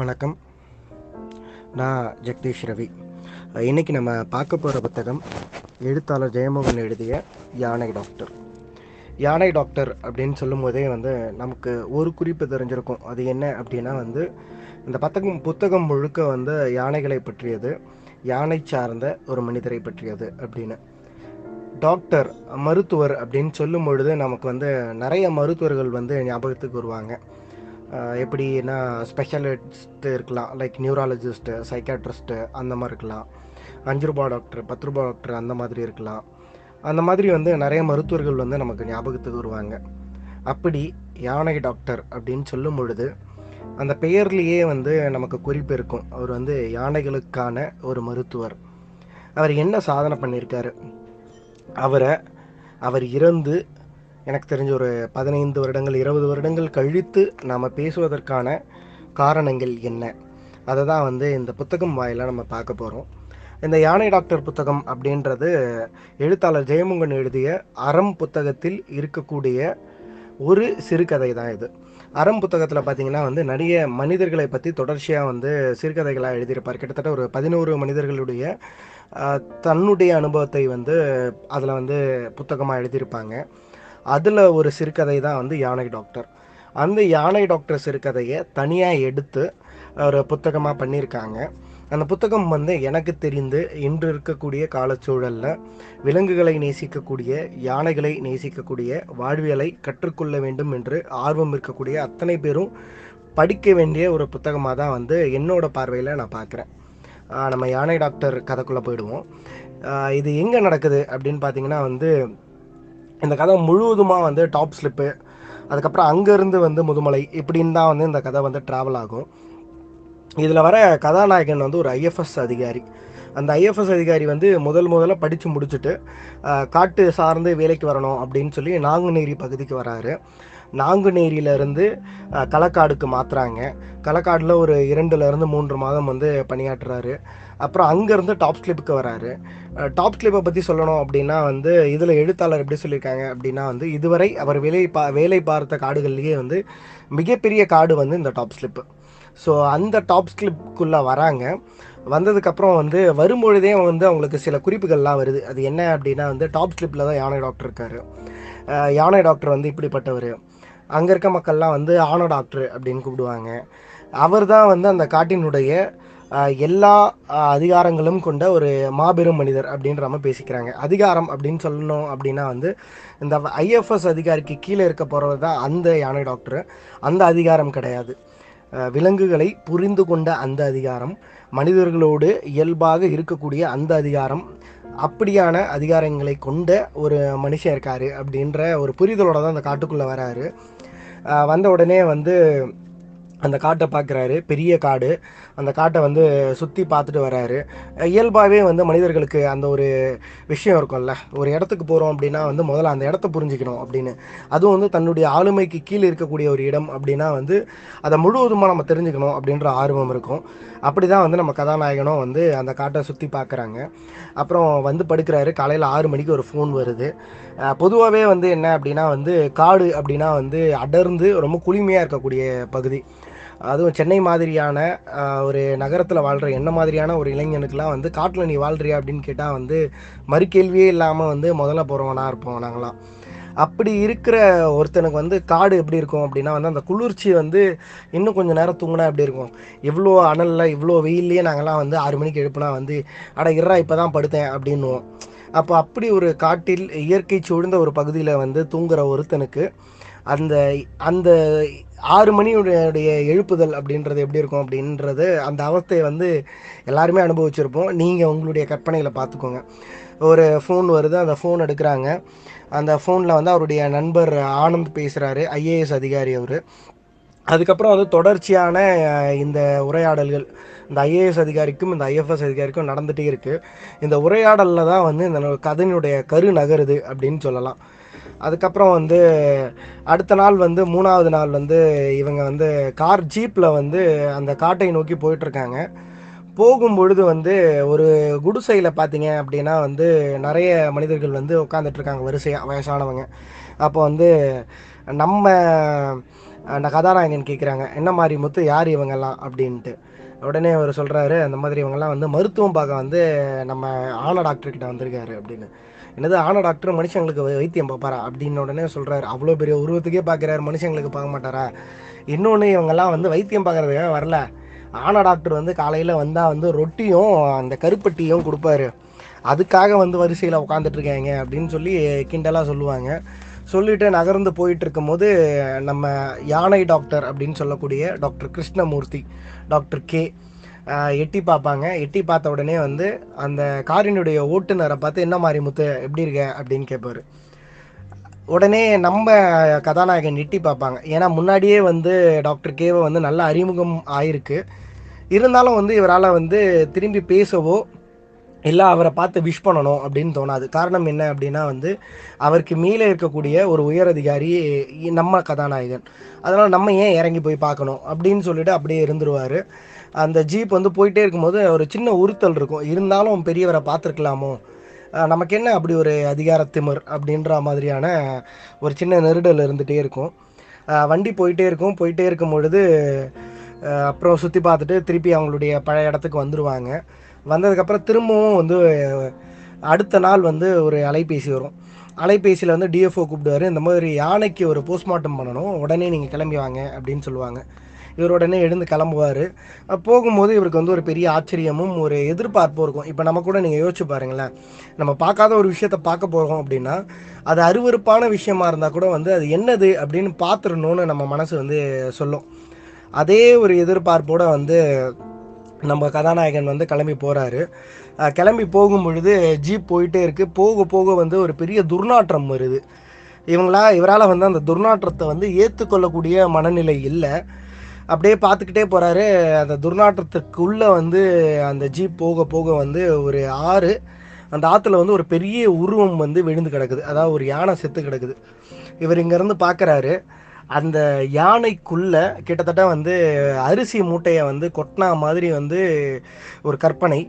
வணக்கம். நான் ஜெகதீஷ் ரவி. இன்றைக்கி நம்ம பார்க்க போகிற புத்தகம் எழுத்தாளர் ஜெயமோகன் எழுதிய யானை டாக்டர். யானை டாக்டர் அப்படின்னு சொல்லும் போதே வந்து நமக்கு ஒரு குறிப்பு தெரிஞ்சிருக்கும். அது என்ன அப்படின்னா வந்து இந்த பத்தகம் புத்தகம் முழுக்க வந்து யானைகளை பற்றியது யானை சார்ந்த ஒரு மனிதரை பற்றியது அப்படின்னு. டாக்டர் மருத்துவர் அப்படின்னு சொல்லும் பொழுது நமக்கு வந்து நிறைய மருத்துவர்கள் வந்து ஞாபகத்துக்கு வருவாங்க. எப்படின்னா ஸ்பெஷலிஸ்ட் இருக்கலாம் லைக் நியூராலஜிஸ்ட்டு சைக்காட்ரிஸ்ட்டு அந்த மாதிரி இருக்கலாம். அஞ்சு ரூபா டாக்டர் பத்து ரூபா டாக்டர் அந்த மாதிரி இருக்கலாம். அந்த மாதிரி வந்து நிறைய மருத்துவர்கள் வந்து நமக்கு ஞாபகத்துக்கு வருவாங்க. அப்படி யானை டாக்டர் அப்படின்னு சொல்லும் பொழுது அந்த பெயர்லேயே வந்து நமக்கு குறிப்பு இருக்கும். அவர் வந்து யானைகளுக்கான ஒரு மருத்துவர். அவர் என்ன சாதனை பண்ணியிருக்காரு? அவரை அவர் இறந்து எனக்கு தெரிஞ்ச ஒரு பதினைந்து வருடங்கள் இருபது வருடங்கள் கழித்து நாம் பேசுவதற்கான காரணங்கள் என்ன? அதை தான் வந்து இந்த புத்தகம் வாயிலாக நம்ம பார்க்க போகிறோம் இந்த யானை டாக்டர் புத்தகம் அப்படின்றது எழுத்தாளர் ஜெயமுகன் எழுதிய அறம் புத்தகத்தில் இருக்கக்கூடிய ஒரு சிறுகதை தான் இது. அறம் புத்தகத்தில் பார்த்தீங்கன்னா வந்து நிறைய மனிதர்களை பற்றி தொடர்ச்சியாக வந்து சிறுகதைகளாக எழுதியிருப்பார். கிட்டத்தட்ட ஒரு பதினோரு மனிதர்களுடைய தன்னுடைய அனுபவத்தை வந்து அதில் வந்து புத்தகமாக எழுதியிருப்பாங்க. அதில் ஒரு சிறுகதை தான் வந்து யானை டாக்டர் அந்த யானை டாக்டர் சிறுகதையை தனியாக எடுத்து ஒரு புத்தகமாக பண்ணியிருக்காங்க. அந்த புத்தகம் வந்து எனக்கு தெரிந்து இன்று இருக்கக்கூடிய காலச்சூழலில் விலங்குகளை நேசிக்கக்கூடிய யானைகளை நேசிக்கக்கூடிய வாழ்வியலை கற்றுக்கொள்ள வேண்டும் என்று ஆர்வம் இருக்கக்கூடிய அத்தனை பேரும் படிக்க வேண்டிய ஒரு புத்தகமாக தான் வந்து என்னோட பார்வையில் நான் பார்க்குறேன். நம்ம யானை டாக்டர் கதைக்குள்ளே போயிடுவோம். இது எங்கே நடக்குது அப்படின்னு பார்த்தீங்கன்னா வந்து இந்த கதை முழுவதுமாக வந்து டாப் ஸ்லிப்பு. அதுக்கப்புறம் அங்கேருந்து வந்து முதுமலை இப்படின்னு தான் வந்து இந்த கதை வந்து ட்ராவல் ஆகும். இதில் வர கதாநாயகன் வந்து ஒரு ஐஎஃப்எஸ் அதிகாரி. அந்த ஐஎஃப்எஸ் அதிகாரி வந்து முதல் முதல்ல படித்து முடிச்சுட்டு காட்டு சார்ந்து வேலைக்கு வரணும் அப்படின்னு சொல்லி நாங்குநேரி பகுதிக்கு வராரு. நாங்குநேரியிலேருந்து களக்காடுக்கு மாற்றுறாங்க களக்காடில் ஒரு இரண்டுலேருந்து மூன்று மாதம் வந்து பணியாற்றுறாரு. அப்புறம் அங்கேருந்து டாப் ஸ்லிப்புக்கு வராரு. டாப் ஸ்லிப்பை பற்றி சொல்லணும் அப்படின்னா வந்து இதில் எழுத்தாளர் எப்படி சொல்லியிருக்காங்க அப்படின்னா வந்து இதுவரை அவர் வேலை பா வேலை பார்த்த காடுகள்லேயே வந்து மிகப்பெரிய காடு வந்து இந்த டாப் ஸ்லிப்பு. ஸோ அந்த டாப் ஸ்லிப்புக்குள்ளே வராங்க. வந்ததுக்கப்புறம் வந்து வரும்பொழுதே வந்து அவங்களுக்கு சில குறிப்புகள்லாம் வருது. அது என்ன அப்படின்னா வந்து டாப் ஸ்லிப்பில் தான் யானை டாக்டர் இருக்காரு. யானை டாக்டர் வந்து இப்படிப்பட்டவர். அங்கே இருக்க மக்கள்லாம் வந்து ஆன டாக்டர் அப்படின்னு கூப்பிடுவாங்க. அவர் தான் வந்து அந்த காட்டினுடைய எல்லா அதிகாரங்களும் கொண்ட ஒரு மாபெரும் மனிதர் அப்படின்ற மாதிரி பேசிக்கிறாங்க. அதிகாரம் அப்படின்னு சொல்லணும் அப்படின்னா வந்து இந்த ஐஎஃப்எஸ் அதிகாரிக்கு கீழே இருக்க போகிறவர் தான் அந்த யானை டாக்டர் அந்த அதிகாரம் கிடையாது. விலங்குகளை புரிந்து கொண்ட அந்த அதிகாரம் மனிதர்களோடு இயல்பாக இருக்கக்கூடிய அந்த அதிகாரம் அப்படியான அதிகாரங்களை கொண்ட ஒரு மனுஷன் இருக்காரு அப்படின்ற ஒரு புரிதலோட தான் அந்த காட்டுக்குள்ளே வராரு. வந்த உடனே வந்து அந்த காட்டை பார்க்குறாரு. பெரிய காடு. அந்த காட்டை வந்து சுற்றி பார்த்துட்டு வராரு. இயல்பாகவே வந்து மனிதர்களுக்கு அந்த ஒரு விஷயம் இருக்கும்ல. ஒரு இடத்துக்கு போகிறோம் அப்படின்னா வந்து முதல்ல அந்த இடத்த புரிஞ்சுக்கணும் அப்படின்னு. அதுவும் வந்து தன்னுடைய ஆளுமைக்கு கீழே இருக்கக்கூடிய ஒரு இடம் அப்படின்னா வந்து அதை முழுவதுமாக நம்ம தெரிஞ்சுக்கணும் அப்படின்ற ஆர்வம் இருக்கும். அப்படி தான் வந்து நம்ம கதாநாயகனும் வந்து அந்த காட்டை சுற்றி பார்க்குறாங்க. அப்புறம் வந்து படுக்கிறாரு. காலையில் ஆறு மணிக்கு ஒரு ஃபோன் வருது. பொதுவாகவே வந்து என்ன அப்படின்னா வந்து காடு அப்படின்னா வந்து அடர்ந்து ரொம்ப குளிமையாக இருக்கக்கூடிய பகுதி. அதுவும் சென்னை மாதிரியான ஒரு நகரத்தில் வாழ்கிற என்ன மாதிரியான ஒரு இளைஞனுக்கெலாம் வந்து காட்டில் நீ வாழ்றியா? அப்படின்னு கேட்டால் வந்து மறுகேள்வியே இல்லாமல் வந்து முதல்ல போகிறவனாக இருப்போம் நாங்களாம். அப்படி இருக்கிற ஒருத்தனுக்கு வந்து காடு எப்படி இருக்கும்? அப்படின்னா வந்து அந்த குளிர்ச்சி வந்து இன்னும் கொஞ்சம் நேரம் தூங்கினா எப்படி இருக்கும்? இவ்வளோ அனலில் இவ்வளோ வெயில்லையே நாங்கள்லாம் வந்து ஆறு மணிக்கு எழுப்புனா வந்து அட இறா இப்போ தான் படுத்தேன் அப்படின்னுவோம். அப்போ அப்படி ஒரு காட்டில் இயற்கை சூழ்ந்த ஒரு பகுதியில் வந்து தூங்குற ஒருத்தனுக்கு அந்த அந்த ஆறு மணியுடைய எழுப்புதல் அப்படின்றது எப்படி இருக்கும் அப்படின்றது அந்த அவஸ்தையை வந்து எல்லாருமே அனுபவிச்சிருப்போம். நீங்கள் உங்களுடைய கற்பனையில் பார்த்துக்கோங்க. ஒரு ஃபோன் வருது அந்த ஃபோன் எடுக்கிறாங்க. அந்த ஃபோனில் வந்து அவருடைய நண்பர் ஆனந்த் பேசுகிறாரு ஐஏஎஸ் அதிகாரி அவர். அதுக்கப்புறம் வந்து தொடர்ச்சியான இந்த உரையாடல்கள் இந்த ஐஏஎஸ் அதிகாரிக்கும் இந்த ஐஎஃப்எஸ் அதிகாரிக்கும் நடந்துகிட்டே இருக்குது இந்த உரையாடலில் தான் வந்து இந்த கதையினுடைய கரு நகருது அப்படின்னு சொல்லலாம். அதுக்கப்புறம் வந்து அடுத்த நாள் வந்து மூணாவது நாள் வந்து இவங்க வந்து கார் ஜீப்பில் வந்து அந்த காட்டை நோக்கி போயிட்டுருக்காங்க. போகும்பொழுது வந்து ஒரு குடிசையில் பார்த்தீங்க அப்படின்னா வந்து நிறைய மனிதர்கள் வந்து உட்காந்துட்ருக்காங்க வரிசையாக வயசானவங்க. அப்போ வந்து நம்ம அந்த கதாநாயகன் கேட்குறாங்க என்ன மாதிரி முத்து யார் இவங்கெல்லாம்? அப்படின்ட்டு. உடனே அவர் சொல்கிறாரு அந்த மாதிரி இவங்கெல்லாம் வந்து மருத்துவம் பார்க்க வந்து நம்ம ஆன டாக்டர்கிட்ட வந்திருக்காரு அப்படின்னு. என்னது ஆன டாக்டர் மனுஷங்களுக்கு வைத்தியம் பார்ப்பாரா? அப்படின்னு உடனே சொல்கிறாரு அவ்வளோ பெரிய உருவத்துக்கே பார்க்குறாரு மனுஷங்களுக்கு பார்க்க மாட்டாரா? இன்னொன்று இவங்கெல்லாம் வந்து வைத்தியம் பார்க்குறதுக்காக வரல. ஆன டாக்டர் வந்து காலையில் வந்தால் வந்து ரொட்டியும் அந்த கருப்பட்டியும் கொடுப்பாரு. அதுக்காக வந்து வரிசையில் உட்காந்துட்ருக்காங்க அப்படின்னு சொல்லி கிண்டலாக சொல்லுவாங்க. சொல்லிட்டு நகர்ந்து போயிட்டு இருக்கும்போது நம்ம யானை டாக்டர் அப்படின்னு சொல்லக்கூடிய டாக்டர் கிருஷ்ணமூர்த்தி டாக்டர் கே எட்டி பார்ப்பாங்க. எட்டி பார்த்த உடனே வந்து அந்த காரினுடைய ஓட்டுநரை பார்த்து என்ன மாதிரி முத்து எப்படி இருக்க? அப்படின்னு கேட்பாரு உடனே நம்ம கதாநாயகன் எட்டி பார்ப்பாங்க. ஏன்னா முன்னாடியே வந்து டாக்டர் கேவை வந்து நல்ல அறிமுகம் ஆயிருக்கு. இருந்தாலும் வந்து இவரால் வந்து திரும்பி பேசவோ இல்லை அவரை பார்த்து விஷ் பண்ணணும் அப்படின்னு தோணாது. காரணம் என்ன அப்படின்னா வந்து அவருக்கு மேலே இருக்கக்கூடிய ஒரு உயர் அதிகாரி நம்ம கதாநாயகன். அதனால் நம்ம ஏன் இறங்கி போய் பார்க்கணும் அப்படின்னு சொல்லிட்டு அப்படியே இருந்துருவார். அந்த ஜீப் வந்து போயிட்டே இருக்கும்போது ஒரு சின்ன உறுத்தல் இருக்கும். இருந்தாலும் பெரியவரை பார்த்துருக்கலாமோ? நமக்கு என்ன அப்படி ஒரு அதிகார திமிர் அப்படின்ற மாதிரியான ஒரு சின்ன நெருடல் இருந்துகிட்டே இருக்கும். வண்டி போயிட்டே இருக்கும். போயிட்டே இருக்கும் பொழுது அப்புறம் சுற்றி பார்த்துட்டு திருப்பி அவங்களுடைய பழைய இடத்துக்கு வந்துடுவாங்க வந்ததுக்கப்புறம் திரும்பவும் வந்து அடுத்த நாள் வந்து ஒரு அலைபேசி வரும். அலைபேசியில் வந்து டிஎஃப்ஓ கூப்பிடுவாரு. இந்த மாதிரி யானைக்கு ஒரு போஸ்ட்மார்ட்டம் பண்ணணும். உடனே நீங்கள் கிளம்பி வாங்க அப்படின்னு சொல்லுவாங்க. இவர் உடனே எழுந்து கிளம்புவார். போகும்போது இவருக்கு வந்து ஒரு பெரிய ஆச்சரியமும் ஒரு எதிர்பார்ப்பும் இருக்கும். இப்போ நம்ம கூட நீங்கள் யோசிச்சு பாருங்களேன். நம்ம பார்க்காத ஒரு விஷயத்த பார்க்க போகிறோம் அப்படின்னா அது அருவருப்பான விஷயமா இருந்தால் கூட வந்து அது என்னது அப்படின்னு பார்த்துடணும்னு நம்ம மனசு வந்து சொல்லும். அதே ஒரு எதிர்பார்ப்போடு வந்து நம்ம கதாநாயகன் வந்து கிளம்பி போகிறாரு கிளம்பி போகும் பொழுது ஜீப் போயிட்டே இருக்குது போக போக வந்து ஒரு பெரிய துர்நாற்றம் வருது. இவங்களா இவரால் வந்து அந்த துர்நாற்றத்தை வந்து ஏற்றுக்கொள்ளக்கூடிய மனநிலை இல்லை. அப்படியே பார்த்துக்கிட்டே போகிறாரு அந்த துர்நாற்றத்துக்குள்ளே வந்து அந்த ஜீப் போக போக வந்து ஒரு ஆறு அந்த ஆற்றுல வந்து ஒரு பெரிய உருவம் வந்து விழுந்து கிடக்குது. அதாவது ஒரு யானை செத்து கிடக்குது. இவர் இங்கேருந்து பார்க்குறாரு அந்த யானைக்குள்ள கிட்டத்தட்ட வந்து அரிசி மூட்டையை வந்து கொட்டினா மாதிரி வந்து ஒரு கற்பனை.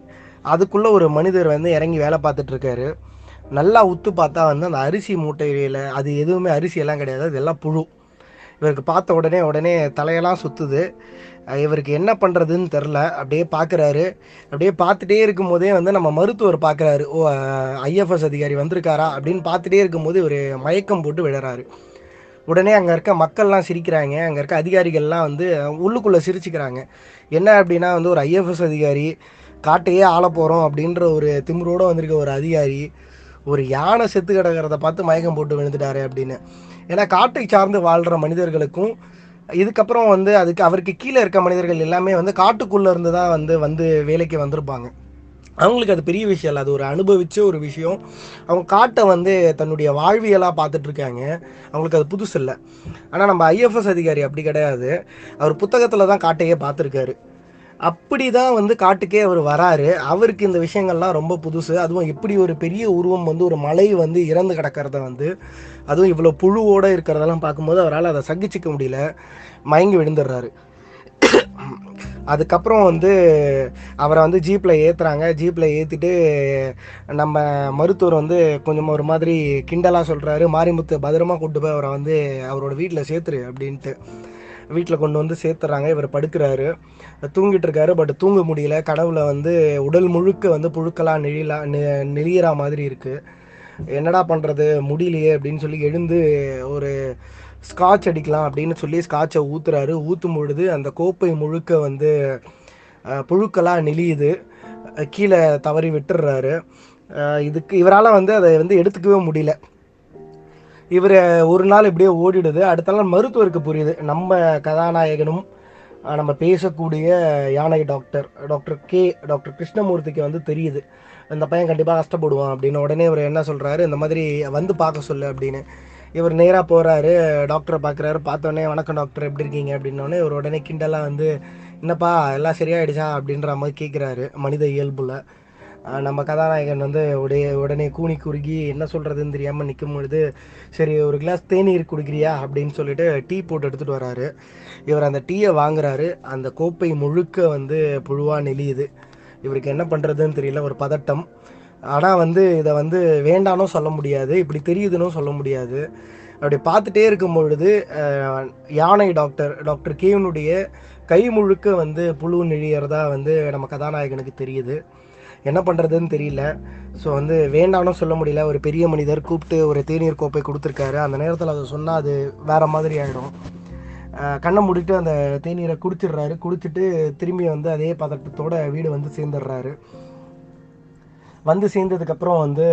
அதுக்குள்ள ஒரு மனிதர் வந்து இறங்கி வேலை பார்த்துட்டு இருக்காரு. நல்லா உத்து பார்த்தா வந்து அந்த அரிசி மூட்டையில அது எதுவுமே அரிசி எல்லாம் கிடையாது. அது எல்லாம் புழு. இவருக்கு பார்த்த உடனே உடனே தலையெல்லாம் சுத்துது. இவருக்கு என்ன பண்ணுறதுன்னு தெரில அப்படியே பார்க்குறாரு. அப்படியே பார்த்துட்டே இருக்கும்போதே வந்து நம்ம மருத்துவர் பார்க்குறாரு. ஓ ஐஎஃப்எஸ் அதிகாரி வந்திருக்காரா அப்படின்னு பார்த்துட்டே இருக்கும்போது இவர் மயக்கம் போட்டு விழுறாரு. உடனே அங்கே இருக்க மக்கள்லாம் சிரிக்கிறாங்க. அங்கே இருக்க அதிகாரிகள்லாம் வந்து உள்ளுக்குள்ளே சிரிச்சுக்கிறாங்க. என்ன அப்படின்னா வந்து ஒரு ஐஎஃப்எஸ் அதிகாரி காட்டையே ஆள போகிறோம் அப்படின்ற ஒரு திமிரோடு வந்திருக்க ஒரு அதிகாரி ஒரு யானை செத்து கிடக்கிறத பார்த்து மயக்கம் போட்டு விழுந்துட்டாரு அப்படின்னு. ஏன்னா காட்டை சார்ந்து வாழ்கிற மனிதர்களுக்கும் இதுக்கப்புறம் வந்து அதுக்கு அவருக்கு கீழே இருக்க மனிதர்கள் எல்லாமே வந்து காட்டுக்குள்ளே இருந்து தான் வந்து வந்து வேலைக்கு வந்திருப்பாங்க. அவங்களுக்கு அது பெரிய விஷயம் இல்லை. அது ஒரு அனுபவிச்ச ஒரு விஷயம். அவங்க காட்டை வந்து தன்னுடைய வாழ்வியலாக பார்த்துட்டு இருக்காங்க. அவங்களுக்கு அது புதுசு இல்லை. ஆனால் நம்ம ஐஎஃப்எஸ் அதிகாரி அப்படி கிடையாது. அவர் புத்தகத்தில் தான் காட்டையே பார்த்துருக்காரு. அப்படி தான் வந்து காட்டுக்கே அவர் வராரு. அவருக்கு இந்த விஷயங்கள்லாம் ரொம்ப புதுசு. அதுவும் இப்படி ஒரு பெரிய உருவம் வந்து ஒரு மலை வந்து இறந்து கிடக்கிறத வந்து அதுவும் இவ்வளோ புழுவோடு இருக்கிறதெல்லாம் பார்க்கும்போது அவரால் அதை சகிச்சிக்க முடியல. மயங்கி விழுந்துடுறாரு. அதுக்கப்புறம் வந்து அவரை வந்து ஜீப்பில் ஏற்றுறாங்க ஜீப்பில் ஏற்றிட்டு நம்ம மருத்துவர் வந்து கொஞ்சம் ஒரு மாதிரி கிண்டலாக சொல்கிறாரு மாரிமுத்து பத்திரமா கூட்டு போய் அவரை வந்து அவரோட வீட்டில் சேர்த்துரு அப்படின்ட்டு. வீட்டில் கொண்டு வந்து சேர்த்துறாங்க. இவர் படுக்கிறாரு. தூங்கிட்டு இருக்காரு. பட் தூங்க முடியல. கடவுளை வந்து உடல் முழுக்க வந்து புழுக்கெல்லாம் நெழிலா நெ- நெளியிற மாதிரி இருக்குது என்னடா பண்ணுறது முடியலையே அப்படின்னு சொல்லி எழுந்து ஒரு ஸ்காட்ச் அடிக்கலாம் அப்படின்னு சொல்லி ஸ்காட்சை ஊத்துறாரு. ஊற்றும் பொழுது அந்த கோப்பை முழுக்க வந்து புழுக்களாக நெளியுது. கீழே தவறி விட்டுடுறாரு இதுக்கு இவரால் வந்து அதை வந்து எடுத்துக்கவே முடியல. இவர் ஒரு நாள் இப்படியே ஓடிடுது. அடுத்த நாள் மருத்துவருக்கு புரியுது. நம்ம கதாநாயகனும் நம்ம பேசக்கூடிய யானை டாக்டர் டாக்டர் கே டாக்டர் கிருஷ்ணமூர்த்திக்கு வந்து தெரியுது. இந்த பையன் கண்டிப்பாக கஷ்டப்படுவான் அப்படின்னு உடனே இவர் என்ன சொல்கிறாரு இந்த மாதிரி வந்து பார்க்க சொல்லு அப்படின்னு. இவர் நேராக போகிறாரு டாக்டரை பார்க்குறாரு பார்த்தோன்னே வணக்கம் டாக்டர் எப்படி இருக்கீங்க? அப்படின்னோடனே இவர் உடனே கிண்டலாக வந்து என்னப்பா எல்லாம் சரியாயிடுச்சா? அப்படின்ற மாதிரி கேட்குறாரு மனித இயல்புல. நம்ம கதாநாயகன் வந்து உடைய உடனே கூனி குறுகி என்ன சொல்கிறதுன்னு தெரியாமல் நிற்கும் பொழுது சரி ஒரு கிளாஸ் தேநீர் குடிக்கிறியா? அப்படின்னு சொல்லிட்டு டீ போட்டு எடுத்துகிட்டு வராரு. இவர் அந்த டீயை வாங்குறாரு. அந்த கோப்பை முழுக்க வந்து புழுவாக நெளியுது. இவருக்கு என்ன பண்ணுறதுன்னு தெரியல ஒரு பதட்டம். ஆனால் வந்து இதை வந்து வேண்டானும் சொல்ல முடியாது. இப்படி தெரியுதுன்னு சொல்ல முடியாது. அப்படி பார்த்துட்டே இருக்கும் பொழுது யானை டாக்டர் டாக்டர் கேவனுடைய கை முழுக்க வந்து புழு நெழியறதா வந்து நம்ம கதாநாயகனுக்கு தெரியுது. என்ன பண்ணுறதுன்னு தெரியல. ஸோ வந்து வேண்டாம்னு சொல்ல முடியல. ஒரு பெரிய மனிதர் கூப்பிட்டு ஒரு தேநீர் கோப்பை கொடுத்துருக்காரு. அந்த நேரத்தில் அதை சொன்னால் அது வேற மாதிரி ஆகிடும் கண்ணை மூடிட்டு அந்த தேநீரை குடிச்சிடுறாரு. குடிச்சிட்டு திரும்பி வந்து அதே பதட்டத்தோட வீடு வந்து சேர்ந்துடுறாரு. வந்து சேர்ந்ததுக்கப்புறம் வந்து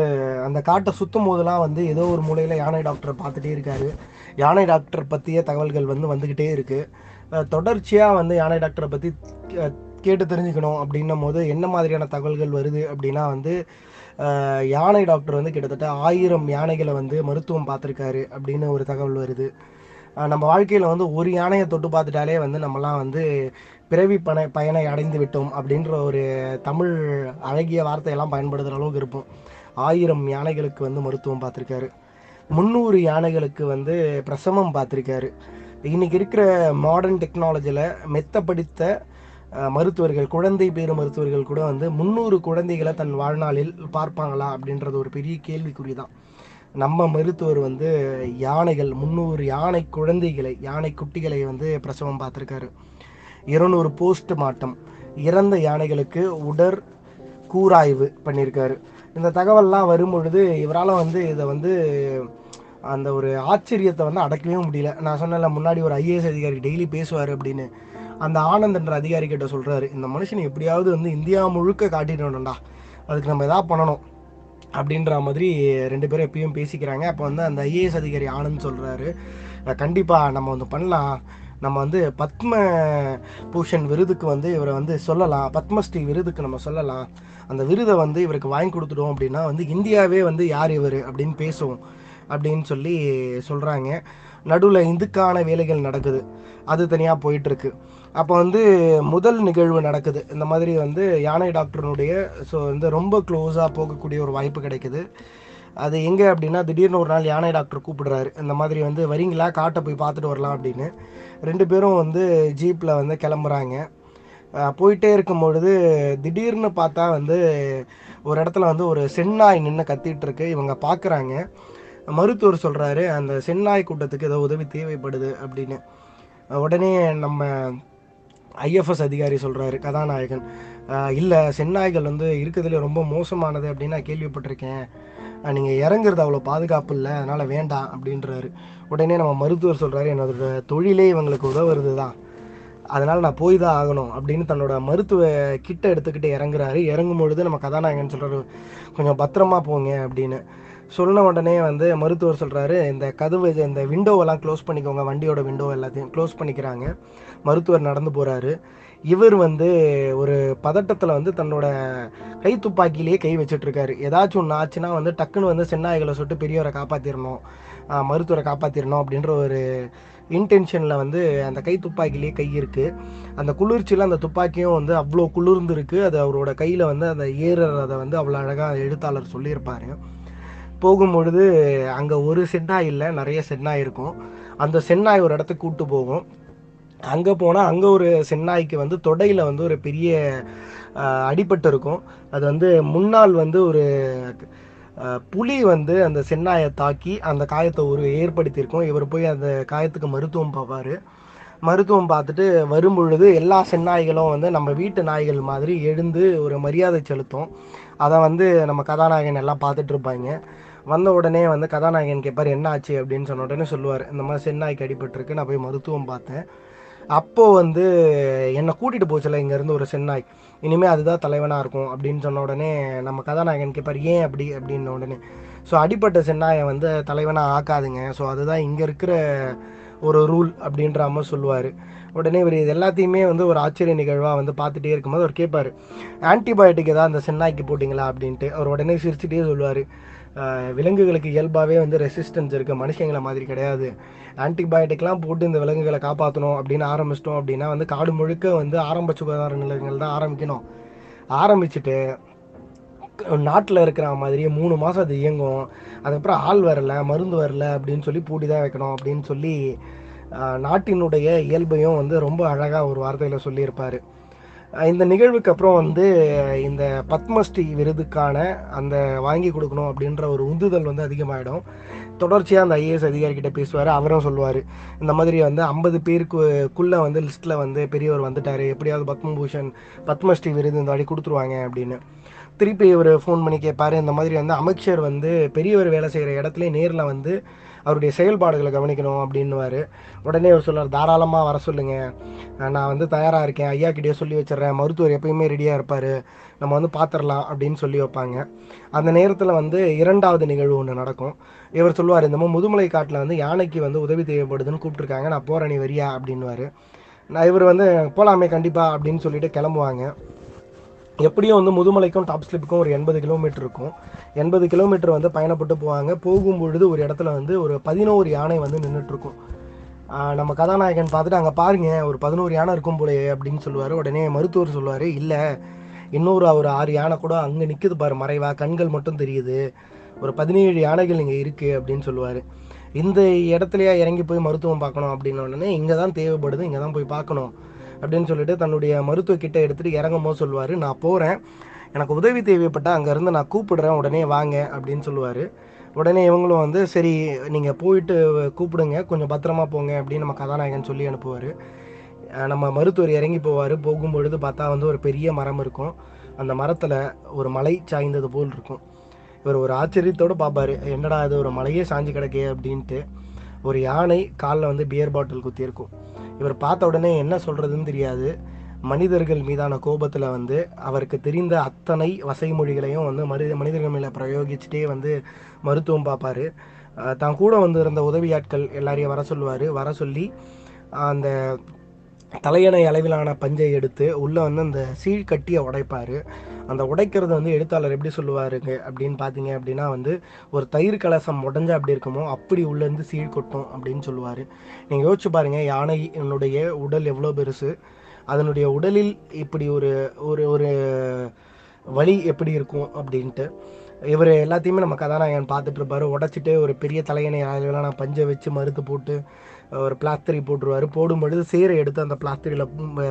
அந்த காட்டை சுற்றும் போதெல்லாம் வந்து ஏதோ ஒரு மூலையில் யானை டாக்டரை பார்த்துட்டே இருக்காரு. யானை டாக்டர் பற்றிய தகவல்கள் வந்து வந்துக்கிட்டே இருக்குது தொடர்ச்சியாக வந்து யானை டாக்டரை பற்றி கேட்டு தெரிஞ்சுக்கணும் அப்படின்னும் போது என்ன மாதிரியான தகவல்கள் வருது அப்படின்னா வந்து யானை டாக்டர் வந்து கிட்டத்தட்ட ஆயிரம் யானைகளை வந்து மருத்துவம் பார்த்துருக்காரு அப்படின்னு ஒரு தகவல் வருது. நம்ம வாழ்க்கையில் வந்து ஒரு யானையை தொட்டு பார்த்துட்டாலே வந்து நம்மலாம் வந்து பிறவி பண பயனை அடைந்து விட்டோம் அப்படின்ற ஒரு தமிழ் அழகிய வார்த்தையெல்லாம் பயன்படுத்துகிற அளவுக்கு இருப்போம். ஆயிரம் யானைகளுக்கு வந்து மருத்துவம் பார்த்துருக்காரு. முந்நூறு யானைகளுக்கு வந்து பிரசவம் பார்த்துருக்காரு. இன்னைக்கு இருக்கிற மாடர்ன் டெக்னாலஜியில் மெத்த படித்த மருத்துவர்கள் குழந்தை பேறு மருத்துவர்கள் கூட வந்து முந்நூறு குழந்தைகளை தன் வாழ்நாளில் பார்ப்பாங்களா அப்படின்றது ஒரு பெரிய கேள்விக்குறி தான் நம்ம மருத்துவர் வந்து யானைகள் முந்நூறு யானை குழந்தைகளை யானை குட்டிகளை வந்து பிரசவம் பார்த்துருக்காரு. இருநூறு போஸ்ட் மார்ட்டம் இறந்த யானைகளுக்கு உடற் கூராய்வு பண்ணியிருக்காரு இந்த தகவல்லாம் வரும் பொழுது இவரால் வந்து இதை வந்து அந்த ஒரு ஆச்சரியத்தை வந்து அடக்கவே முடியல. நான் சொன்னல முன்னாடி ஒரு ஐஏஎஸ் அதிகாரி டெய்லி பேசுவார் அப்படின்னு. அந்த ஆனந்த்ன்ற அதிகாரி கிட்ட சொல்கிறாரு இந்த மனுஷன் எப்படியாவது வந்து இந்தியா முழுக்க காட்டிடணும்டா. அதுக்கு நம்ம எதாவது பண்ணணும். அப்படின்ற மாதிரி ரெண்டு பேரும் எப்பயும் பேசிக்கிறாங்க. அப்போ வந்து அந்த ஐஏஎஸ் அதிகாரி ஆனந்த் சொல்கிறாரு கண்டிப்பாக நம்ம வந்து பண்ணலாம். நம்ம வந்து பத்ம பூஷன் விருதுக்கு வந்து இவரை வந்து சொல்லலாம். பத்மஸ்ரீ விருதுக்கு நம்ம சொல்லலாம். அந்த விருதை வந்து இவருக்கு வாங்கி கொடுத்துட்டோம் அப்படின்னா வந்து இந்தியாவே வந்து யார் இவர் அப்படின்னு பேசுவோம் அப்படின்னு சொல்லி சொல்கிறாங்க நடுவில் இந்துக்கான வேலைகள் நடக்குது. அது தனியாக போயிட்டுருக்கு. அப்போ வந்து முதல் நிகழ்வு நடக்குது. இந்த மாதிரி வந்து யானை டாக்டர்னுடைய ஸோ வந்து ரொம்ப க்ளோஸாக போகக்கூடிய ஒரு வாய்ப்பு கிடைக்குது. அது எங்கே அப்படின்னா திடீர்னு ஒரு நாள் யானை டாக்டர் கூப்பிடுறாரு. இந்த மாதிரி வந்து வரீங்களா? காட்டை போய் பார்த்துட்டு வரலாம் அப்படின்னு. ரெண்டு பேரும் வந்து ஜீப்பில் வந்து கிளம்புறாங்க. போயிட்டே இருக்கும் பொழுது திடீர்னு பார்த்தா வந்து ஒரு இடத்துல வந்து ஒரு சென்னாய் நின்று கத்திட்டு இருக்கு இவங்க பார்க்குறாங்க மருத்துவர் சொல்கிறாரு அந்த சென்னாய் கூட்டத்துக்கு ஏதோ உதவி தேவைப்படுது அப்படின்னு. உடனே நம்ம ஐஎஃப்எஸ் அதிகாரி சொல்கிறாரு கதாநாயகன். இல்லை செந்நாய்கள் வந்து இருக்கிறதுல ரொம்ப மோசமானது அப்படின்னு நான் கேள்விப்பட்டிருக்கேன். நீங்கள் இறங்குறது அவ்வளோ பாதுகாப்பு இல்லை அதனால் வேண்டாம் அப்படின்றாரு. உடனே நம்ம மருத்துவர் சொல்கிறாரு என்னோட தொழிலே இவங்களுக்கு உதவுறது தான் அதனால் நான் போய் தான் ஆகணும் அப்படின்னு தன்னோட மருத்துவ கிட்ட எடுத்துக்கிட்டு இறங்குறாரு. இறங்கும் பொழுது நம்ம கதாநாயகன் சொல்கிறாரு கொஞ்சம் பத்திரமா போங்க அப்படின்னு. சொன்ன உடனே வந்து மருத்துவர் சொல்கிறாரு இந்த கதவு இந்த விண்டோவெல்லாம் க்ளோஸ் பண்ணிக்கோங்க வண்டியோட விண்டோ எல்லாத்தையும் க்ளோஸ் பண்ணிக்கிறாங்க. மருத்துவர் நடந்து போகிறாரு இவர் வந்து ஒரு பதட்டத்தில் வந்து தன்னோட கை துப்பாக்கியிலேயே கை வச்சிட்ருக்காரு ஏதாச்சும் ஒன்று ஆச்சுன்னா வந்து டக்குன்னு வந்து சென்னாய்களை சுட்டு பெரியவரை காப்பாற்றிடணும் மருத்துவரை காப்பாற்றிடணும் அப்படின்ற ஒரு இன்டென்ஷனில் வந்து அந்த கை துப்பாக்கிலேயே கை இருக்குது அந்த குளிர்ச்சியில் அந்த துப்பாக்கியும் வந்து அவ்வளோ குளிர்ந்துருக்கு. அது அவரோட கையில் வந்து அந்த ஏறுறதை வந்து அவ்வளோ அழகாக எழுத்தாளர் சொல்லியிருப்பாரு. போகும்பொழுது அங்கே ஒரு சென்னாய் இல்லை நிறைய சென்னாய் இருக்கும். அந்த சென்னாய் ஒரு இடத்துக்கு கூப்பிட்டு போகும். அங்கே போனால் அங்கே ஒரு சென்னாய்க்கு வந்து தொடையில் வந்து ஒரு பெரிய அடிபட்டு இருக்கும். அது வந்து முன்னால் வந்து ஒரு புலி வந்து அந்த சென்னாயை தாக்கி அந்த காயத்தை ஒரு ஏற்படுத்தியிருக்கும். இவர் போய் அந்த காயத்துக்கு மருத்துவம் பார்ப்பார். மருத்துவம் பார்த்துட்டு வரும் பொழுது எல்லா செந்நாய்களும் வந்து நம்ம வீட்டு நாய்கள் மாதிரி எழுந்து ஒரு மரியாதை செலுத்தும். அதை வந்து நம்ம கதாநாயகன் எல்லாம் பார்த்துட்டு இருப்பாங்க. வந்த உடனே வந்து கதாநாயகன் கேட்பார் என்ன ஆச்சு அப்படின்னு சொன்ன உடனே சொல்லுவார் இந்த மாதிரி செந்நாய்க்கு அடிபட்டிருக்கு நான் போய் மருத்துவம் பார்த்தேன். அப்போது வந்து என்னை கூட்டிகிட்டு போச்சுல இங்கேருந்து ஒரு சென்னாய். இனிமேல் அதுதான் தலைவனாக இருக்கும் அப்படின்னு சொன்ன உடனே நம்ம கதாநாயகன் கேட்பார் ஏன் அப்படி? அப்படின்ன உடனே. ஸோ அடிப்பட்ட செந்நாயை வந்து தலைவனாக ஆக்காதுங்க. ஸோ அதுதான் இங்கே இருக்கிற ஒரு ரூல் அப்படின்ற மாதிரி சொல்லுவார். உடனே இவர் இது எல்லாத்தையுமே வந்து ஒரு ஆச்சரிய நிகழ்வாக வந்து பார்த்துட்டே இருக்கும்போது அவர் கேட்பார் ஆன்டிபயோட்டிக் ஏதாவது அந்த செந்நாய்க்கு போட்டிங்களா? அப்படின்ட்டு. அவர் உடனே சிரிச்சுட்டே சொல்லுவார் விலங்குகளுக்கு இயல்பாகவே வந்து ரெசிஸ்டன்ஸ் இருக்குது மனுஷங்களை மாதிரி கிடையாது. ஆன்டிபயோட்டிக்லாம் போட்டு இந்த விலங்குகளை காப்பாற்றணும் அப்படின்னு ஆரம்பிச்சிட்டோம் அப்படின்னா வந்து காடு முழுக்க வந்து ஆரம்ப சுகாதார நிலையங்கள் தான் ஆரம்பிக்கணும். ஆரம்பிச்சுட்டு நாட்டில் இருக்கிற மாதிரியே மூணு மாதம் அது இயங்கும். அதுக்கப்புறம் ஆள் வரல மருந்து வரல அப்படின்னு சொல்லி பூட்டி தான் வைக்கணும் அப்படின்னு சொல்லி நாட்டினுடைய இயல்பையும் வந்து ரொம்ப அழகாக ஒரு வார்த்தையில் சொல்லியிருப்பார். இந்த நிகழ்வுக்கு அப்புறம் வந்து இந்த பத்மஸ்ரீ விருதுக்கான அந்த வாங்கி கொடுக்கணும் அப்படின்ற ஒரு உந்துதல் வந்து அதிகமாகிடும் தொடர்ச்சியாக அந்த ஐஏஎஸ் அதிகாரிகிட்ட பேசுவார் அவரும் சொல்லுவார் இந்த மாதிரி வந்து ஐம்பது பேருக்குள்ளே வந்து லிஸ்ட்டில் வந்து பெரியவர் வந்துட்டார் எப்படியாவது பத்மபூஷன் பத்மஸ்ரீ விருது இந்த வாடி கொடுத்துருவாங்க அப்படின்னு. திருப்பி இவர் ஃபோன் பண்ணி கேட்பார் இந்த மாதிரி வந்து அமைச்சர் வந்து பெரியவர் வேலை செய்கிற இடத்துல நேரில் வந்து அவருடைய செயல்பாடுகளை கவனிக்கணும் அப்படின்னுவார். உடனே அவர் சொல்றார் தாராளமாக வர சொல்லுங்க. நான் வந்து தயாராக இருக்கேன். ஐயா கிட்டே சொல்லி வச்சிடுறேன். மருத்துவர் எப்பயுமே ரெடியாக இருப்பார். நம்ம வந்து பார்த்துடலாம் அப்படின்னு சொல்லி வைப்பாங்க. அந்த நேரத்தில் வந்து இரண்டாவது நிகழ்வு ஒன்று நடக்கும். இவர் சொல்லுவார் இந்த மாதிரி முதுமலை காட்டில் வந்து யானைக்கு வந்து உதவி தேவைப்படுதுன்னு கூப்பிட்ருக்காங்க நான் போகிறேன் நீ வரியா? அப்படின்னுவார். நான் இவர் வந்து போகலாமே கண்டிப்பாக அப்படின்னு சொல்லிட்டு கிளம்புவாங்க. எப்படியும் வந்து முதுமலைக்கும் டாப் ஸ்லிப்புக்கும் ஒரு எண்பது கிலோமீட்டர் இருக்கும். எண்பது கிலோமீட்டர் வந்து பயணப்பட்டு போவாங்க. போகும்பொழுது ஒரு இடத்துல வந்து ஒரு பதினோரு யானை வந்து நின்றுட்டுருக்கும் நம்ம கதாநாயகன் பார்த்துட்டு அங்கே பாருங்க ஒரு பதினோரு யானை இருக்கும் போலயே அப்படின்னு சொல்லுவார். உடனே மருத்துவர் சொல்லுவார் இல்லை இன்னொரு ஒரு ஆறு யானை கூட அங்கே நிற்குது பாரு மறைவா கண்கள் மட்டும் தெரியுது. ஒரு பதினேழு யானைகள் இங்கே இருக்குது அப்படின்னு சொல்லுவார். இந்த இடத்துலையே இறங்கி போய் மருத்துவம் பார்க்கணும் அப்படின்னு உடனே இங்கே தான் தேவைப்படுது இங்கே தான் போய் பார்க்கணும். அப்படின்னு சொல்லிட்டு தன்னுடைய மருத்துவ கிட்ட எடுத்துகிட்டு இறங்கும் போது சொல்லுவார் நான் போகிறேன் எனக்கு உதவி தேவைப்பட்டால் அங்கேருந்து நான் கூப்பிடுறேன். உடனே வாங்க. அப்படின்னு சொல்லுவார். உடனே இவங்களும் வந்து சரி நீங்கள் போயிட்டு கூப்பிடுங்க. கொஞ்சம் பத்திரமா போங்க. அப்படின்னு நம்ம கதாநாயகன் சொல்லி அனுப்புவார். நம்ம மருத்துவர் இறங்கி போவார். போகும்பொழுது பார்த்தா வந்து ஒரு பெரிய மரம் இருக்கும். அந்த மரத்தில் ஒரு மலை சாய்ந்தது போல் இருக்கும். இவர் ஒரு ஆச்சரியத்தோடு பார்ப்பாரு. என்னடா இது ஒரு மலையே சாஞ்சு கிடக்கே? அப்படின்ட்டு ஒரு யானை காலில் வந்து பியர் பாட்டில் குத்தியிருக்கும். இவர் பார்த்த உடனே என்ன சொல்கிறதுன்னு தெரியாது. மனிதர்கள் மீதான கோபத்தில் வந்து அவருக்கு தெரிந்த அத்தனை வசைமொழிகளையும் வந்து மனித மனிதர்கள் மேலே பிரயோகிச்சுட்டே வந்து மருத்துவம் பார்ப்பாரு. தான் கூட வந்து இருந்த உதவியாட்கள் எல்லாரையும் வர சொல்லுவார். வர சொல்லி அந்த தலையணை அளவிலான பஞ்சை எடுத்து உள்ளே வந்து அந்த சீழ் கட்டியை உடைப்பார். அந்த உடைக்கிறது வந்து எழுத்தாளர் எப்படி சொல்லுவாருங்க? அப்படின்னு பார்த்தீங்க அப்படின்னா வந்து ஒரு தயிர் கலசம் உடஞ்சா அப்படி இருக்குமோ அப்படி உள்ளேருந்து சீழ் கொட்டும் அப்படின்னு சொல்லுவார். நீங்கள் யோசிச்சு பாருங்கள் யானையினுடைய உடல் எவ்வளோ பெருசு? அதனுடைய உடலில் இப்படி ஒரு ஒரு ஒரு வலி எப்படி இருக்கும் அப்படின்ட்டு. இவர் எல்லாத்தையுமே நம்ம கதாநாயகன் பார்த்துட்டு இருப்பாரு. உடச்சிட்டு ஒரு பெரிய தலையணை அளவிலான பஞ்சை வச்சு மறுத்து போட்டு ஒரு பிளாஸ்டரி போட்டுருவார். போடும்பொழுது சீரை எடுத்து அந்த பிளாஸ்டரியில்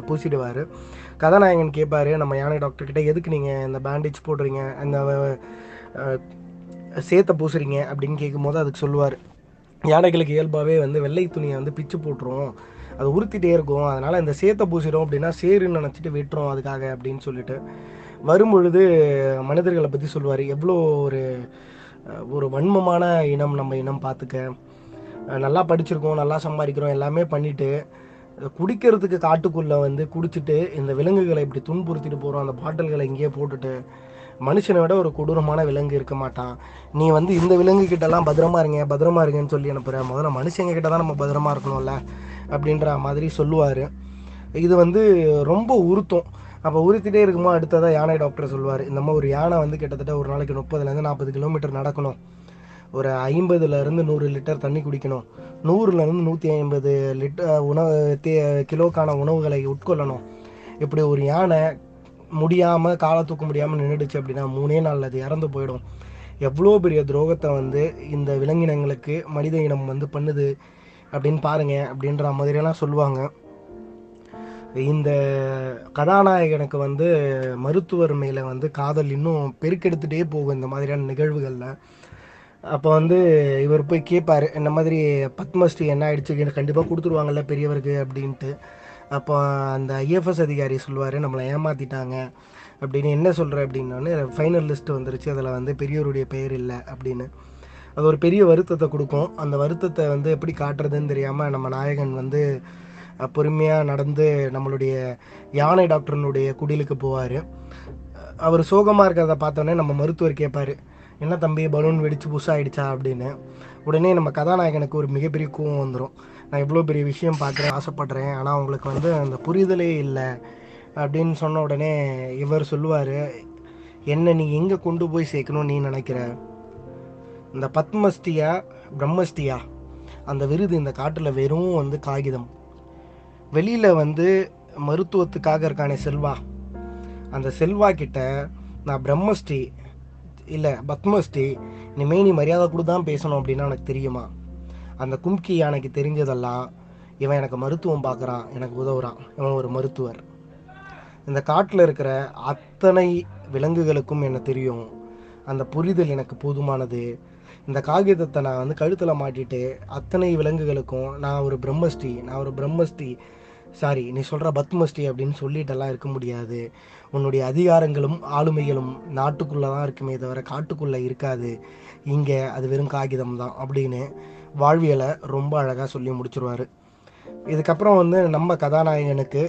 பூசிடுவார். கதாநாயகன் கேட்பாரு நம்ம யானை டாக்டர்கிட்ட எதுக்கு நீங்கள் இந்த பேண்டேஜ் போடுறீங்க? அந்த சேத்தை பூசுறீங்க? அப்படின்னு கேட்கும்போது அதுக்கு சொல்லுவார். யானைகளுக்கு இயல்பாகவே வந்து வெள்ளை துணியை வந்து பிச்சு போட்டுரும். அது உறுத்திட்டே இருக்கும். அதனால் இந்த சேத்தை பூசிடும் அப்படின்னா சேருன்னு நினச்சிட்டு விட்டுரும் அதுக்காக அப்படின்னு சொல்லிட்டு. வரும்பொழுது மனிதர்களை பற்றி சொல்லுவார். எவ்வளோ ஒரு ஒரு வன்மமான இனம் நம்ம இனம் பார்த்துக்க நல்லா படிச்சிருக்கோம் நல்லா சம்பாதிக்கிறோம் எல்லாமே பண்ணிட்டு குடிக்கிறதுக்கு காட்டுக்குள்ளே வந்து குடிச்சிட்டு இந்த விலங்குகளை இப்படி துன்புறுத்திட்டு போகிறோம் அந்த பாட்டில்களை இங்கேயே போட்டுட்டு மனுஷனை விட ஒரு கொடூரமான விலங்கு இருக்க மாட்டான். நீ வந்து இந்த விலங்கு கிட்டலாம் பத்திரமா இருங்க பத்திரமா இருங்கன்னு சொல்லி அனுப்புகிற முதல்ல மனுஷங்க கிட்ட தான் நம்ம பத்திரமா இருக்கணும்ல அப்படின்ற மாதிரி சொல்லுவார். இது வந்து ரொம்ப உறுத்தும். அப்போ உறுத்திட்டே இருக்குமோ அடுத்ததாக யானை டாக்டர் சொல்லுவார் இந்த மாதிரி ஒரு யானை வந்து கிட்டத்தட்ட ஒரு நாளைக்கு முப்பதுலேருந்து நாற்பது கிலோமீட்டர் நடக்கணும். ஒரு ஐம்பதுலேருந்து நூறு லிட்டர் தண்ணி குடிக்கணும். நூறுலேருந்து நூற்றி ஐம்பது லிட்டர் உணவு தே கிலோக்கான உணவுகளை உட்கொள்ளணும். இப்படி ஒரு யானை முடியாமல் காலை தூக்க முடியாமல் நின்றுடுச்சு அப்படின்னா மூணே நாளில் அது இறந்து போயிடும். எவ்வளோ பெரிய துரோகத்தை வந்து இந்த விலங்கினங்களுக்கு மனித இனம் வந்து பண்ணுது அப்படின்னு பாருங்க அப்படின்ற மாதிரியெல்லாம் சொல்லுவாங்க. இந்த கதாநாயகனுக்கு வந்து மருத்துவர் மேலே வந்து காதல் இன்னும் பெருக்கெடுத்துகிட்டே போகும் இந்த மாதிரியான நிகழ்வுகளில். அப்போ வந்து இவர் போய் கேட்பார் இந்த மாதிரி பத்மஸ்ரீ என்ன ஆயிடுச்சு? கண்டிப்பாக கொடுத்துருவாங்கல்ல பெரியவருக்கு? அப்படின்ட்டு. அப்போ அந்த ஐஎஃப்எஸ் அதிகாரி சொல்லுவார் நம்மளை ஏமாற்றிட்டாங்க அப்படின்னு என்ன சொல்கிற அப்படின்னோடனே ஃபைனல் லிஸ்ட் வந்துருச்சு. அதில் வந்து பெரியவருடைய பெயர் இல்லை. அப்படின்னு. அது ஒரு பெரிய வருத்தத்தை கொடுக்கும். அந்த வருத்தத்தை வந்து எப்படி காட்டுறதுன்னு தெரியாமல் நம்ம நாயகன் வந்து பொறுமையாக நடந்து நம்மளுடைய யானை டாக்டர்னுடைய குடிலுக்கு போவார். அவர் சோகமாக இருக்கிறத பார்த்தோன்னே நம்ம மருத்துவர் கேட்பார் என்ன தம்பி பலூன் வெடிச்சு புதுசாகிடுச்சா அப்படின்னு. உடனே நம்ம கதாநாயகனுக்கு ஒரு மிகப்பெரிய கோவம் வந்துடும் நான் இவ்வளோ பெரிய விஷயம் பார்க்குறேன் ஆசைப்பட்றேன் ஆனால் அவங்களுக்கு வந்து அந்த புரிதலே இல்லை அப்படின்னு சொன்ன உடனே இவர் சொல்லுவார் என்னை நீ எங்கே கொண்டு போய் சேர்க்கணும்னு நீ நினைக்கிற? இந்த பத்மஸ்தியா பிரம்மஸ்தியா அந்த விருது இந்த காட்டில் வெறும் வந்து காகிதம். வெளியில் வந்து மருத்துவத்துக்காக இருக்கானே செல்வா. அந்த செல்வா கிட்ட நான் பிரம்மஸ்ரீ இல்லை பத்மஸ்ரீ இனிமேல் நீ மரியாதை கூட தான் பேசணும் அப்படின்னா எனக்கு தெரியுமா? அந்த கும்கி யானைக்கு தெரிஞ்சதெல்லாம் இவன் எனக்கு மருத்துவம் பார்க்குறான் எனக்கு உதவுறான். இவன் ஒரு மருத்துவர். இந்த காட்டில் இருக்கிற அத்தனை விலங்குகளுக்கும் என்ன தெரியும்? அந்த புரிதல் எனக்கு போதுமானது. இந்த காகிதத்தை நான் வந்து கழுத்தில் மாட்டிட்டு அத்தனை விலங்குகளுக்கும் நான் ஒரு பிரம்மஸ்ரீ நான் ஒரு பிரம்மஸ்ரீ. சாரி நீ சொல்கிற பத்மஸ்ரீ அப்படின்னு சொல்லிட்டெல்லாம் இருக்க முடியாது. உன்னுடைய அதிகாரங்களும் ஆளுமைகளும் நாட்டுக்குள்ளே தான் இருக்குமே தவிர காட்டுக்குள்ளே இருக்காது. இங்கே அது வெறும் காகிதம் தான் அப்படின்னு வாழ்வியலை ரொம்ப அழகாக சொல்லி முடிச்சிருவார். இதுக்கப்புறம் வந்து நம்ம கதாநாயகனுக்கு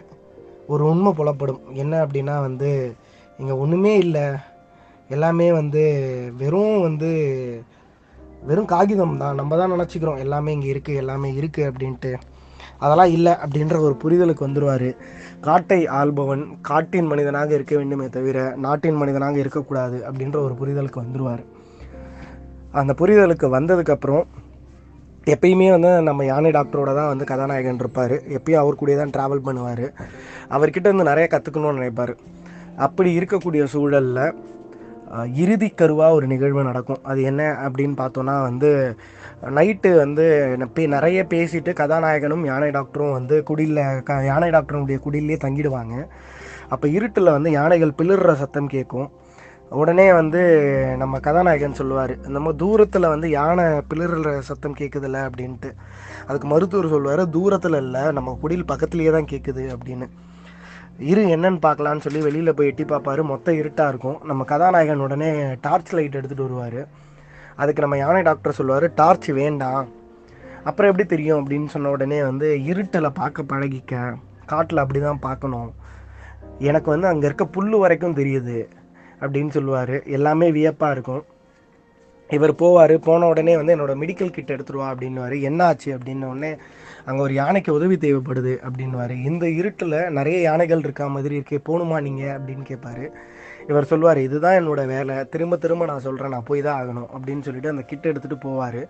ஒரு உண்மை புலப்படும். என்ன அப்படின்னா வந்து இங்கே ஒன்றுமே இல்லை. எல்லாமே வந்து வெறும் வந்து வெறும் காகிதம் தான். நம்ம தான் நினச்சிக்கிறோம். எல்லாமே இங்கே இருக்குது எல்லாமே இருக்குது அப்படின்ட்டு. அதெல்லாம் இல்லை அப்படின்ற ஒரு புரிதலுக்கு வந்துடுவார் காட்டை ஆள்பவன் காட்டின் மனிதனாக இருக்க வேண்டுமே தவிர நாட்டின் மனிதனாக இருக்கக்கூடாது அப்படின்ற ஒரு புரிதலுக்கு வந்துடுவார் அந்த புரிதலுக்கு வந்ததுக்கப்புறம் எப்பயுமே வந்து நம்ம யானை டாக்டரோட தான் வந்து கதாநாயகன் இருப்பார். எப்பயும் அவர் கூடயே தான் ட்ராவல் பண்ணுவார். அவர்கிட்ட வந்து நிறைய கற்றுக்கணும்னு நினைப்பார். அப்படி இருக்கக்கூடிய சூழலில் இறுதி கருவாக ஒரு நிகழ்வு நடக்கும். அது என்ன அப்படின்னு பார்த்தோன்னா வந்து நைட்டு வந்து பே- நிறைய பேசிட்டு கதாநாயகனும் யானை டாக்டரும் வந்து குடியில் க யானை டாக்டருடைய குடிலே தங்கிடுவாங்க. அப்போ இருட்டில் வந்து யானைகள் பிளிர்ற சத்தம் கேட்கும் உடனே வந்து நம்ம கதாநாயகன் சொல்லுவார் நம்ம தூரத்தில் வந்து யானை பிளிர்ற சத்தம் கேட்குதுல்ல அப்படின்ட்டு. அதுக்கு மருத்துவர் சொல்லுவார் தூரத்தில் இல்லை நம்ம குடில் பக்கத்துலேயே தான் கேட்குது அப்படின்னு. இரு என்னன்னு பார்க்கலான்னு சொல்லி வெளியில் போய் எட்டி பார்ப்பாரு. மொத்தம் இருட்டாக இருக்கும். நம்ம கதாநாயகன் உடனே டார்ச் லைட் எடுத்துகிட்டு வருவார். அதுக்கு நம்ம யானை டாக்டர் சொல்லுவார் டார்ச் வேண்டாம். அப்புறம் எப்படி தெரியும்? அப்படின்னு சொன்ன உடனே வந்து இருட்டில் பார்க்க பழகிக்க. காட்டில் அப்படி தான் பார்க்கணும். எனக்கு வந்து அங்கே இருக்க புல் வரைக்கும் தெரியுது. அப்படின்னு சொல்லுவார். எல்லாமே வியப்பாக இருக்கும். இவர் போவார். போன உடனே வந்து என்னோடய மெடிக்கல் கிட் எடுத்துருவா அப்படின்னுவார். என்ன ஆச்சு அப்படின்ன உடனே அங்கே ஒரு யானைக்கு உதவி தேவைப்படுது அப்படின்னுவாரு. இந்த இருட்டில் நிறைய யானைகள் இருக்கா மாதிரி இருக்கே. போகணுமா நீங்கள் அப்படின்னு கேட்பாரு இவர் சொல்லுவார் இதுதான் என்னோட வேலை. திரும்ப திரும்ப நான் சொல்கிறேன் நான் போய் தான் ஆகணும். அப்படின்னு சொல்லிட்டு அந்த கிட்ட எடுத்துகிட்டு போவார்.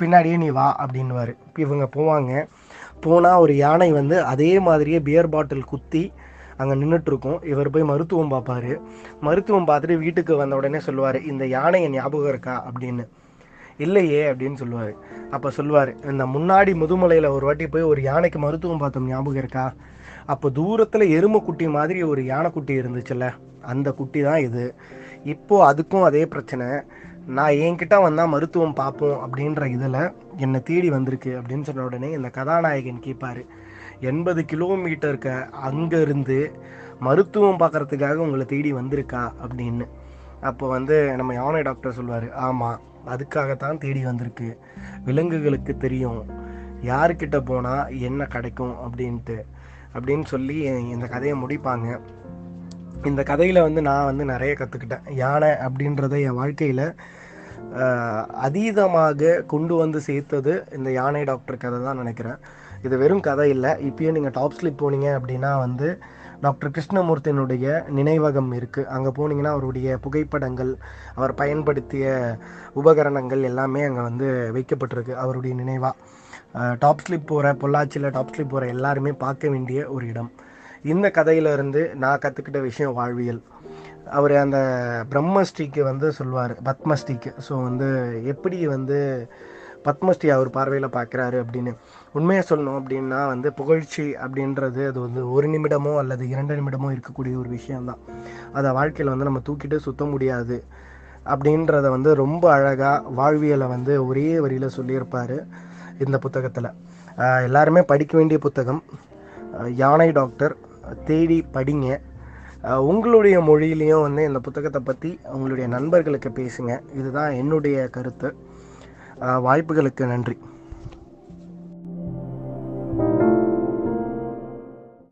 பின்னாடியே நீ வா அப்படின்னுவார். இவங்க போவாங்க. போனால் ஒரு யானை வந்து அதே மாதிரியே பியர் பாட்டில் குத்தி அங்கே நின்றுட்டுருக்கும் இவர் போய் மருத்துவம் பார்ப்பாரு. மருத்துவம் பார்த்துட்டு வீட்டுக்கு வந்த உடனே சொல்லுவார் இந்த யானையை ஞாபகம் இருக்கா? அப்படின்னு. இல்லையே அப்படின்னு சொல்லுவார். அப்போ சொல்லுவார் இந்த முன்னாடி முதுமலையில் ஒரு வாட்டி போய் ஒரு யானைக்கு மருத்துவம் பார்த்தோம் ஞாபகம் இருக்கா? அப்போ தூரத்தில் எருமை குட்டி மாதிரி ஒரு யானைக்குட்டி இருந்துச்சுல்ல அந்த குட்டி தான் இது. இப்போது அதுக்கும் அதே பிரச்சனை. நான் என்கிட்ட வந்தால் மருத்துவம் பார்ப்போம் அப்படின்ற இதில் என்னை தேடி வந்திருக்கு அப்படின்னு சொன்ன உடனே இந்த கதாநாயகன் கேட்பாரு எண்பது கிலோமீட்டருக்கு அங்கேருந்து மருத்துவம் பார்க்கறதுக்காக உங்களை தேடி வந்திருக்கா? அப்படின்னு. அப்போ வந்து நம்ம யானை டாக்டர் சொல்லுவார் ஆமாம் அதுக்காகத்தான் தேடி வந்திருக்கு. விலங்குகளுக்கு தெரியும். யாருக்கிட்ட போனால் என்ன கிடைக்கும் அப்படின்ட்டு. அப்படின்னு சொல்லி இந்த கதையை முடிப்பாங்க. இந்த கதையில் வந்து நான் வந்து நிறைய கற்றுக்கிட்டேன் யானை அப்படின்றத என் வாழ்க்கையில் அதீதமாக கொண்டு வந்து சேர்த்தது இந்த யானை டாக்டர் கதை தான் நினைக்கிறேன். இது வெறும் கதை இல்லை. இப்பயும் நீங்கள் டாப் ஸ்லிப் போனீங்க அப்படின்னா வந்து டாக்டர் கிருஷ்ணமூர்த்தியினுடைய நினைவகம் இருக்குது அங்கே போனீங்கன்னா அவருடைய புகைப்படங்கள் அவர் பயன்படுத்திய உபகரணங்கள் எல்லாமே அங்கே வந்து வைக்கப்பட்டிருக்கு. அவருடைய நினைவாக டாப் ஸ்லிப் போகிற பொள்ளாச்சியில் டாப் ஸ்லிப் போகிற எல்லாருமே பார்க்க வேண்டிய ஒரு இடம். இந்த கதையிலிருந்து நான் கற்றுக்கிட்ட விஷயம் வாழ்வியல். அவர் அந்த பிரம்மஸ்ரீக்கு வந்து சொல்லுவார் பத்மஸ்ரீக்கு ஸோ வந்து எப்படி வந்து பத்மஸ்ரீ அவர் பார்வையில் பார்க்குறாரு அப்படின்னு உண்மையை சொல்லணும் அப்படின்னா வந்து புகழ்ச்சி அப்படின்றது அது வந்து ஒரு நிமிடமோ அல்லது இரண்டு நிமிடமோ இருக்கக்கூடிய ஒரு விஷயம்தான். அதை வாழ்க்கையில் வந்து நம்ம தூக்கிட்டு சுத்த முடியாது அப்படின்றத வந்து ரொம்ப அழகாக வாழ்வியலை வந்து ஒரே வரியில் சொல்லியிருப்பார் இந்த புத்தகத்தில். எல்லாருமே படிக்க வேண்டிய புத்தகம். யானை டாக்டர் தேடி படிங்க. உங்களுடைய மொழியிலையும் வந்து இந்த புத்தகத்தை பற்றி உங்களுடைய நண்பர்களுக்கு பேசுங்க. இதுதான் என்னுடைய கருத்து. வாய்ப்புகளுக்கு நன்றி.